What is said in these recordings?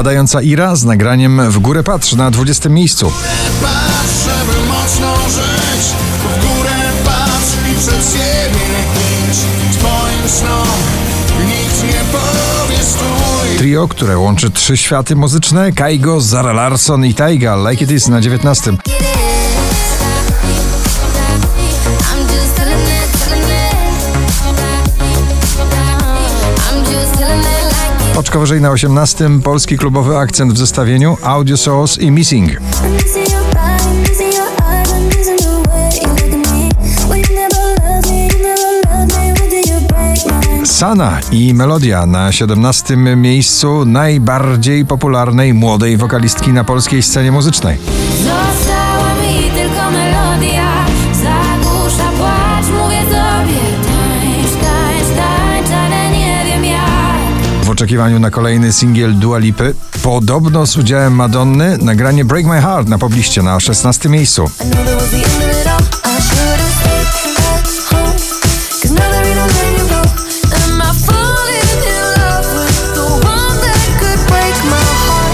Padająca Ira z nagraniem W górę patrz na 20 miejscu. Patrz, żeby mocno żyć W górę patrz i przed siebie idź Twoim snom nikt nie powie stój Trio, które łączy trzy światy muzyczne, Kaigo, Zara Larsson i Taiga, Like It Is na 19. Oczko wyżej na 18. Polski klubowy akcent w zestawieniu Audio Souls i Missing. Sana i Melodia na 17. miejscu najbardziej popularnej młodej wokalistki na polskiej scenie muzycznej. Oczekiwaniu na kolejny singiel Dua Lipy, podobno z udziałem Madonny, nagranie Break My Heart na pobliście na 16. miejscu.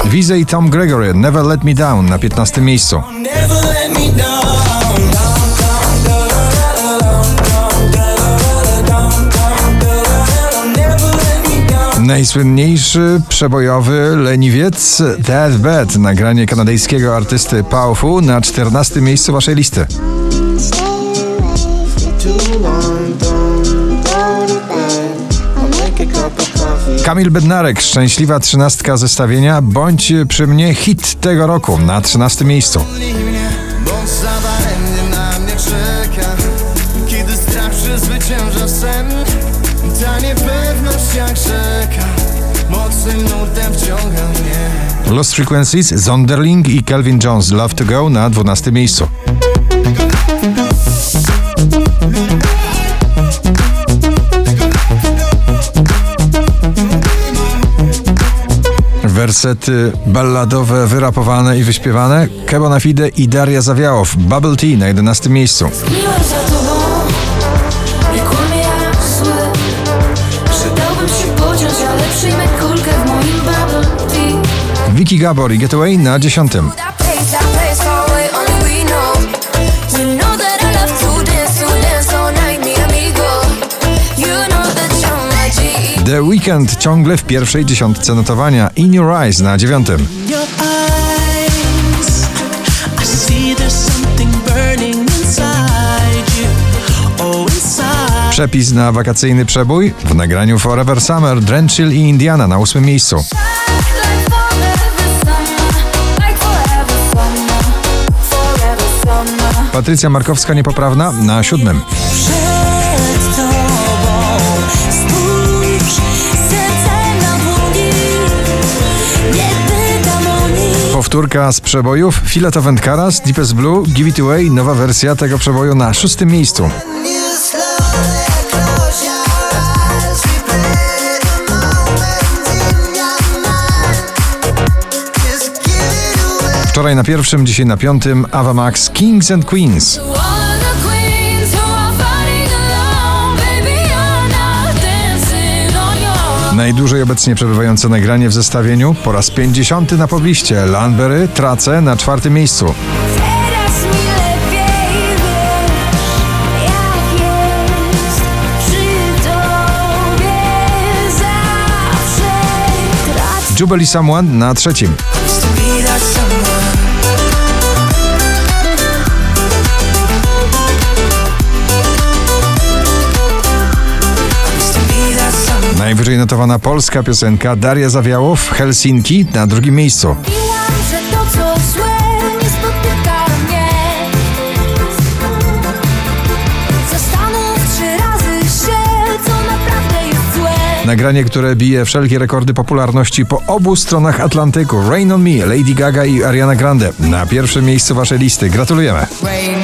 Wize i Tom Gregory, Never Let Me Down na 15. miejscu. Najsłynniejszy przebojowy leniwiec That Bad, nagranie kanadyjskiego artysty Powerful na 14. miejscu waszej listy. Kamil Bednarek, szczęśliwa trzynastka zestawienia, bądź przy mnie hit tego roku na 13. miejscu. czeka Kiedy strach przezwycięża sen Ta niepewność jak rzeka Lost Frequencies, Zonderling i Calvin Jones, Love to Go na 12. miejscu. Wersety balladowe, wyrapowane i wyśpiewane Kebo na Fide i Daria Zawiałow, Bubble Tea na 11 miejscu. You know that you're my G The Weekend ciągle w pierwszej dziesiątce notowania In Your Eyes na 9. your eyes. I see there's something burning inside you. Oh. Przepis na wakacyjny przebój w nagraniu Forever Summer, Drenchill i Indiana na 8 miejscu. Patrycja Markowska niepoprawna na 7. Przed tobą spójrz serce na dłoni Nie pytam o nic Powtórka z przebojów Filet of Karas, Deepest Blue, Give It Away, nowa wersja tego przeboju na szóstym miejscu. Wczoraj na pierwszym, dzisiaj na piątym. Ava Max Kings and Queens. Najdłużej obecnie przebywające nagranie w zestawieniu. Po raz 50 na pobliście. Lanbery, Trace na czwartym miejscu. Tracę Jubilee Someone na trzecim. Najwyżej notowana polska piosenka Daria Zawiałow Helsinki na drugim miejscu. Nagranie, które bije wszelkie rekordy popularności po obu stronach Atlantyku. Rain on Me, Lady Gaga i Ariana Grande na pierwszym miejscu waszej listy. Gratulujemy. Rain,